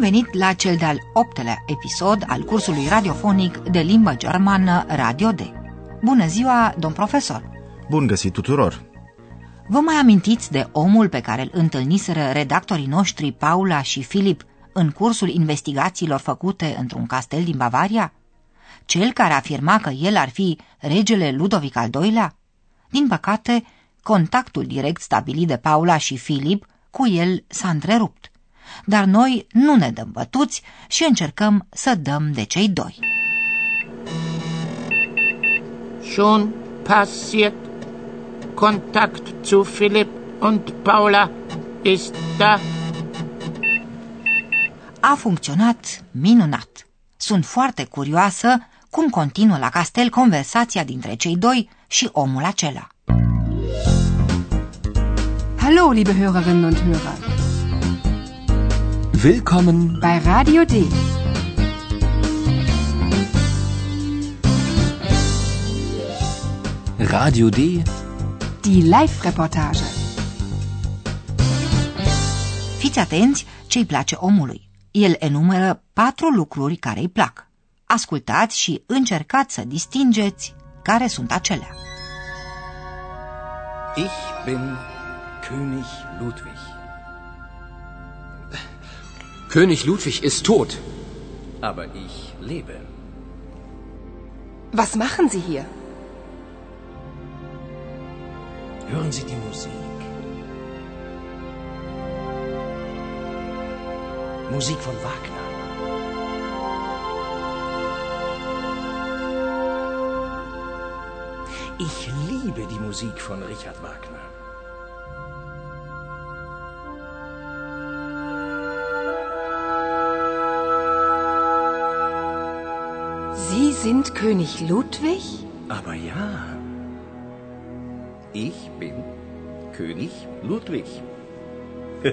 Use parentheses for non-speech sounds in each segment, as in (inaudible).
Venit la cel de-al optelea episod al cursului radiofonic de limbă germană Radio D. Bună ziua, domn profesor! Bun găsit tuturor! Vă mai amintiți de omul pe care îl întâlniseră redactorii noștri Paula și Filip în cursul investigațiilor făcute într-un castel din Bavaria? Cel care afirma că el ar fi regele Ludovic al II-lea? Din păcate, contactul direct stabilit de Paula și Filip cu el s-a întrerupt. Dar noi nu ne dăm bătuți și încercăm să dăm de cei doi. Schon passiert. Kontakt zu Philipp und Paula ist da. A funcționat minunat. Sunt foarte curioasă cum continuă la castel conversația dintre cei doi și omul acela. Hallo, liebe Hörerinnen und Hörer, Willkommen bei Radio D. Radio D. Die Live-Reportage. Fiți atenți ce-i place omului. El enumeră patru lucruri care îi plac. Ascultați și încercați să distingeți care sunt acelea. Ich bin König Ludwig. König Ludwig ist tot. Aber ich lebe. Was machen Sie hier? Hören Sie die Musik. Musik von Wagner. Ich liebe die Musik von Richard Wagner. Sind König Ludwig? Aber ja, ich bin König Ludwig. Ich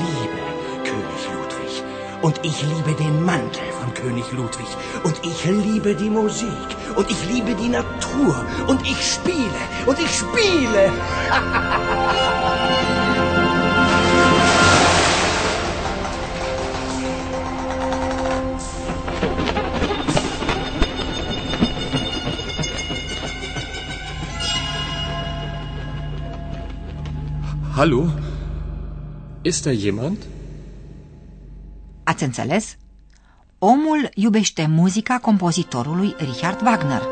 liebe König Ludwig. Und ich liebe den Mantel von König Ludwig. Und ich liebe die Musik. Und ich liebe die Natur. Und ich spiele. Und ich spiele. (laughs) Hallo? Ist da jemand? Ați înțeles? Omul iubește muzica compozitorului Richard Wagner.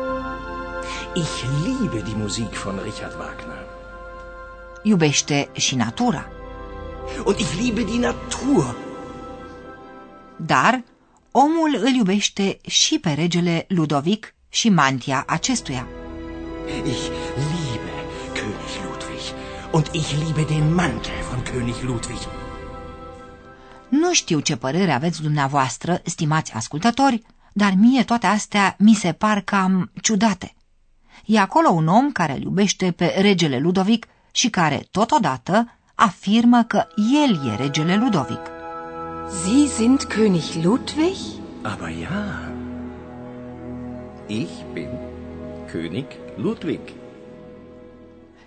Ich liebe die Musik von Richard Wagner. Iubește și natura. Und ich liebe die Natur. Dar omul îl iubește și pe regele Ludovic și mantia acestuia. Ich liebe König Ludwig. Und ich liebe den Mantel von König Ludwig. Nu știu ce părere aveți dumneavoastră, stimați ascultători, dar mie toate astea mi se par cam ciudate. E acolo un om care îl iubește pe regele Ludovic și care, totodată, afirmă că el e regele Ludovic. Sie sind König Ludwig? Aber ja, ich bin König Ludwig.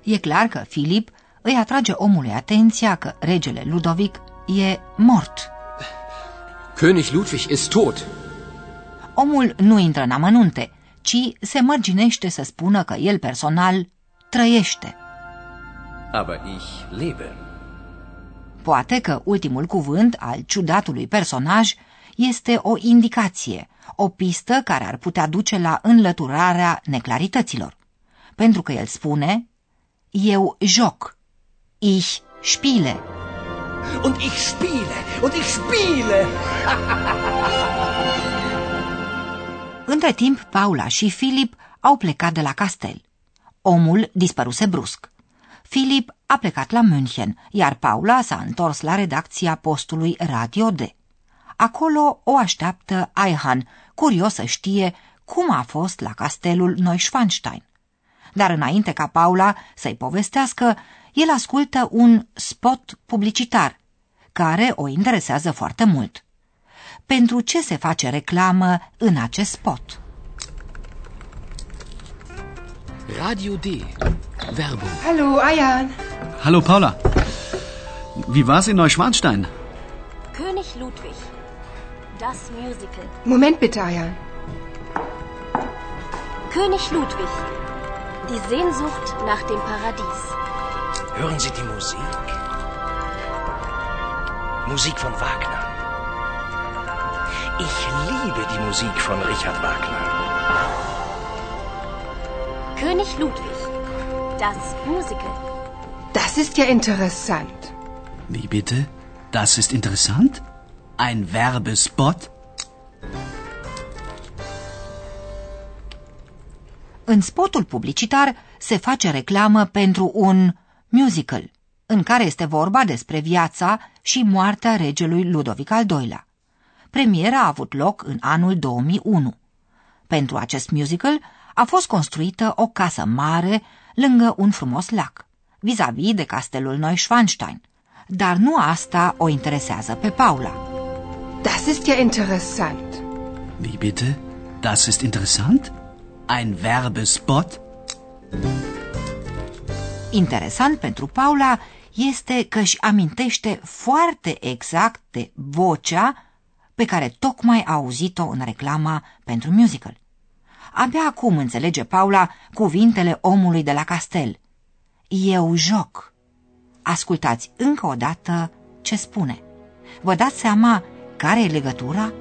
E clar că Filip îi atrage omului atenția că regele Ludovic e mort. König Ludwig ist tot. Omul nu intră în amănunte, ci se mărginește să spună că el personal trăiește. Aber ich lebe. Poate că ultimul cuvânt al ciudatului personaj este o indicație, o pistă care ar putea duce la înlăturarea neclarităților. Pentru că el spune, eu joc, ich spiele. Und ich spiele. Und ich spiele. (laughs) Între timp, Paula și Filip au plecat de la castel. Omul dispăruse brusc. Filip a plecat la München, iar Paula s-a întors la redacția postului Radio D. Acolo o așteaptă Aihan, curios să știe cum a fost la castelul Neuschwanstein. Dar înainte ca Paula să-i povestească, el ascultă un spot publicitar, care o interesează foarte mult. Pentru ce se face reclamă în acest spot? Radio D. Werbung. Hallo, Ayan. Hallo Paula. Wie war's in Neuschwanstein? König Ludwig. Das Musical. Moment bitte, Ayan. König Ludwig. Die Sehnsucht nach dem Paradies. Hören Sie die Musik? Musik von Wagner. Ich liebe die Musik von Richard Wagner. König Ludwig. Das Musical. Das ist ja interessant. Wie bitte? Das ist interessant? Ein Werbespot? În spotul publicitar se face reclamă pentru un musical, în care este vorba despre viața și moartea regelui Ludovic al II-lea. Premiera a avut loc în anul 2001. Pentru acest musical a fost construită o casă mare lângă un frumos lac, vis-a-vis de castelul Neuschwanstein. Dar nu asta o interesează pe Paula. Das ist ja interessant. Wie bitte? Das ist interessant? Ein Werbespot? Interesant pentru Paula este că își amintește foarte exact de vocea pe care tocmai a auzit-o în reclama pentru musical. Abia acum înțelege Paula cuvintele omului de la castel. Eu joc. Ascultați încă o dată ce spune. Vă dați seama care e legătura?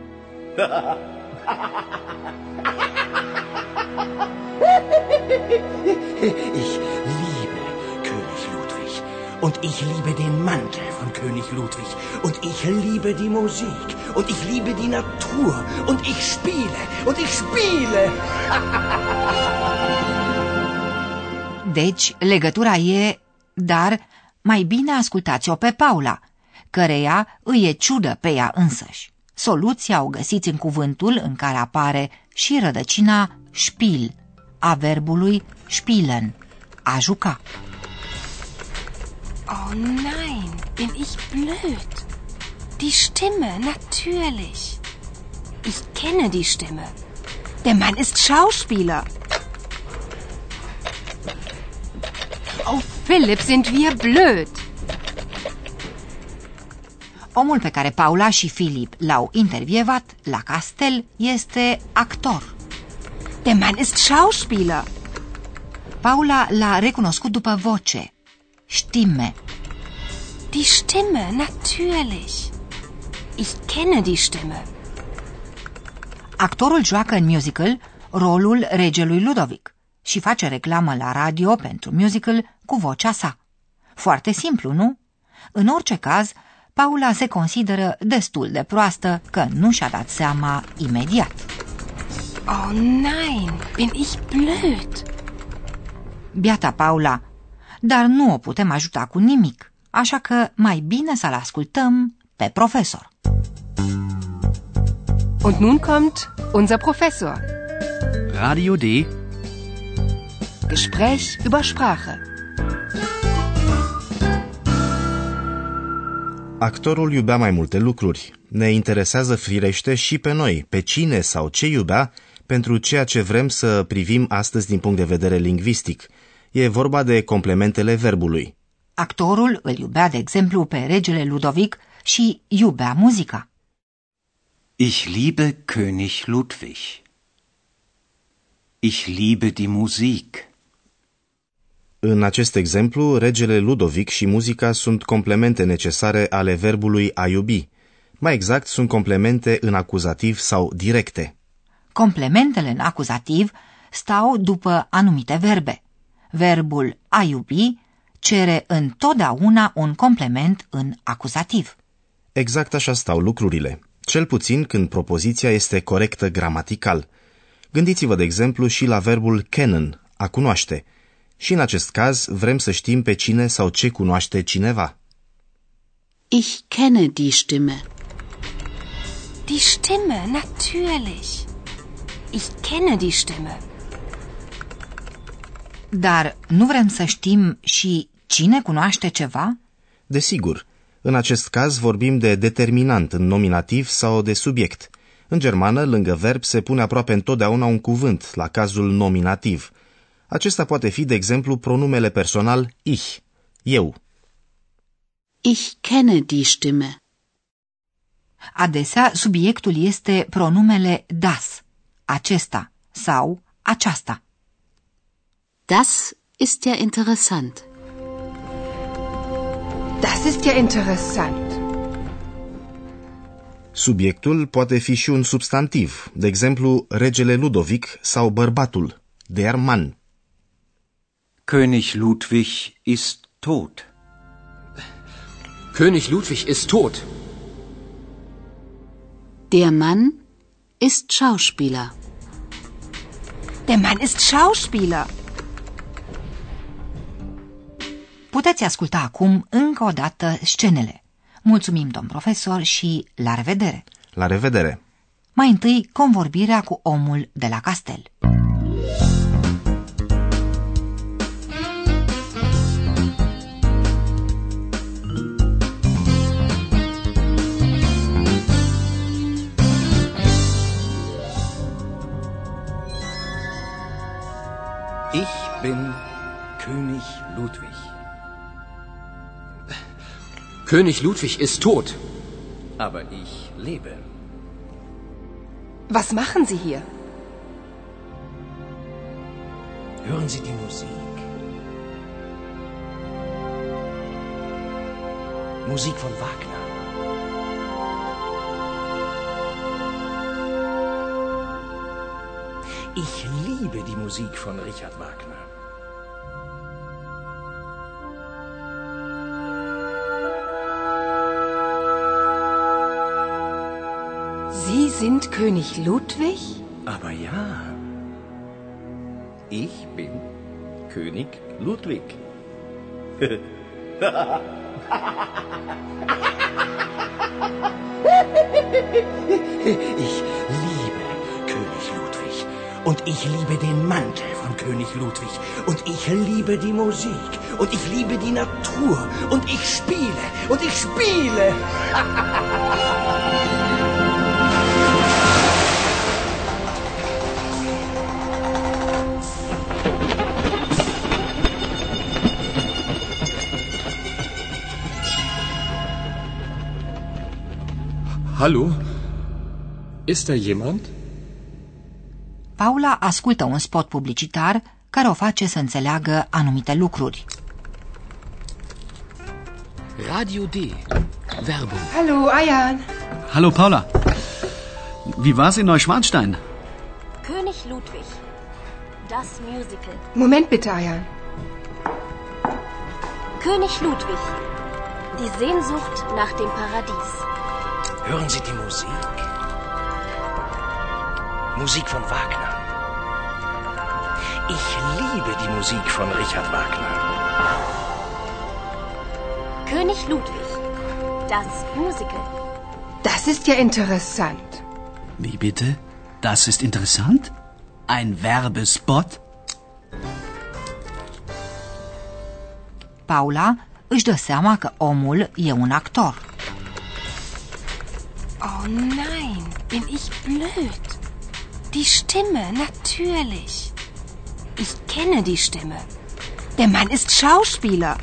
Ich liebe König Ludwig. Und ich liebe den Mantel von König Ludwig. Und ich liebe die Musik. Und ich liebe die Natur. Und ich spiele. Und ich spiele. (laughs) Deci, legătura e, dar mai bine ascultați-o pe Paula, căreia îi e ciudă pe ea însăși. Soluția o găsiți în cuvântul în care apare și rădăcina spiel, a verbului spielen, a juca. Oh nein, bin ich blöd. Die Stimme, natürlich. Ich kenne die Stimme. Der Mann ist Schauspieler. Oh, Philipp, sind wir blöd. Omul pe care Paula și Filip l-au intervievat la castel este actor. Der Mann ist Schauspieler. Paula l-a recunoscut după voce. Stimme. Die Stimme, natürlich. Ich kenne die Stimme. Actorul joacă în musical rolul regelui Ludovic și face reclamă la radio pentru musical cu vocea sa. Foarte simplu, nu? În orice caz, Paula se consideră destul de proastă că nu și-a dat seama imediat. Oh nein, bin ich blöd. Biata Paula, dar nu o putem ajuta cu nimic, așa că mai bine să-l ascultăm pe profesor. Und nun kommt unser Professor. Radio D. Gespräch über Sprache. Actorul iubea mai multe lucruri. Ne interesează firește și pe noi, pe cine sau ce iubea, pentru ceea ce vrem să privim astăzi din punct de vedere lingvistic. E vorba de complementele verbului. Actorul îl iubea, de exemplu, pe regele Ludovic și iubea muzica. Ich liebe König Ludwig. Ich liebe die Musik. În acest exemplu, regele Ludovic și muzica sunt complemente necesare ale verbului a iubi. Mai exact, sunt complemente în acuzativ sau directe. Complementele în acuzativ stau după anumite verbe. Verbul a iubi cere întotdeauna un complement în acuzativ. Exact așa stau lucrurile, cel puțin când propoziția este corectă gramatical. Gândiți-vă, de exemplu, și la verbul kennen, a cunoaște. Și în acest caz vrem să știm pe cine sau ce cunoaște cineva. Ich kenne die Stimme. Die Stimme, natürlich. Ich kenne die Stimme. Dar nu vrem să știm și cine cunoaște ceva? Desigur, în acest caz vorbim de determinant în nominativ sau de subiect. În germană, lângă verb se pune aproape întotdeauna un cuvânt, la cazul nominativ. Acesta poate fi, de exemplu, pronumele personal ich, eu. Ich kenne die Stimme. Adesea, subiectul este pronumele das, acesta sau aceasta. Das ist ja interessant. Das ist ja interessant. Subiectul poate fi și un substantiv, de exemplu, regele Ludovic sau bărbatul, der Mann. König Ludwig ist tot. König Ludwig ist tot. Der Mann ist Schauspieler. Der Mann ist Schauspieler. Puteți asculta acum încă o dată scenele. Mulțumim, domn profesor, și la revedere! La revedere! Mai întâi, convorbirea cu omul de la castel. Ich bin König Ludwig. König Ludwig ist tot. Aber ich lebe. Was machen Sie hier? Hören Sie die Musik. Musik von Wagner. Ich liebe die Musik von Richard Wagner. Sind König Ludwig? Aber ja, ich bin König Ludwig. Ich liebe König Ludwig. Und ich liebe den Mantel von König Ludwig. Und ich liebe die Musik. Und ich liebe die Natur. Und ich spiele. Und ich spiele. (laughs) Hallo? Ist da jemand? Paula ascultă un spot publicitar care o face să înțeleagă anumite lucruri. Radio D. Werbung. Hallo, Ayan. Hallo Paula. Wie war's in Neuschwanstein? König Ludwig. Das Musical. Moment bitte, Ayan. König Ludwig. Die Sehnsucht nach dem Paradies. Hören Sie die Musik. Musik von Wagner. Ich liebe die Musik von Richard Wagner. König Ludwig. Das Musical. Das ist ja interessant. Wie bitte? Das ist interessant? Ein Werbespot? Paula își dă seama că omul e un actor. Oh nein, bin ich blöd. Die Stimme, natürlich. Ich kenne die Stimme. Der Mann ist Schauspieler.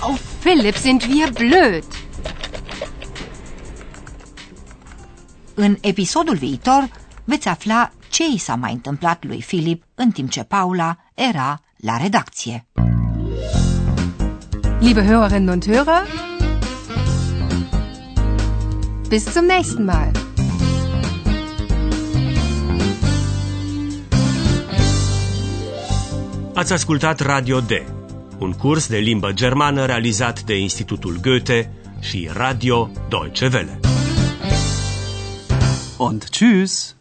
Oh, Philipp, sind wir blöd. În episodul viitor veți afla ce i s-a mai întâmplat lui Filip în timp ce Paula era la redacție. Liebe Hörerinnen und Hörer, bis zum nächsten Mal. Ați ascultat Radio D, un curs de limbă germană realizat de Institutul Goethe și Radio Deutsche Welle. Und tschüss.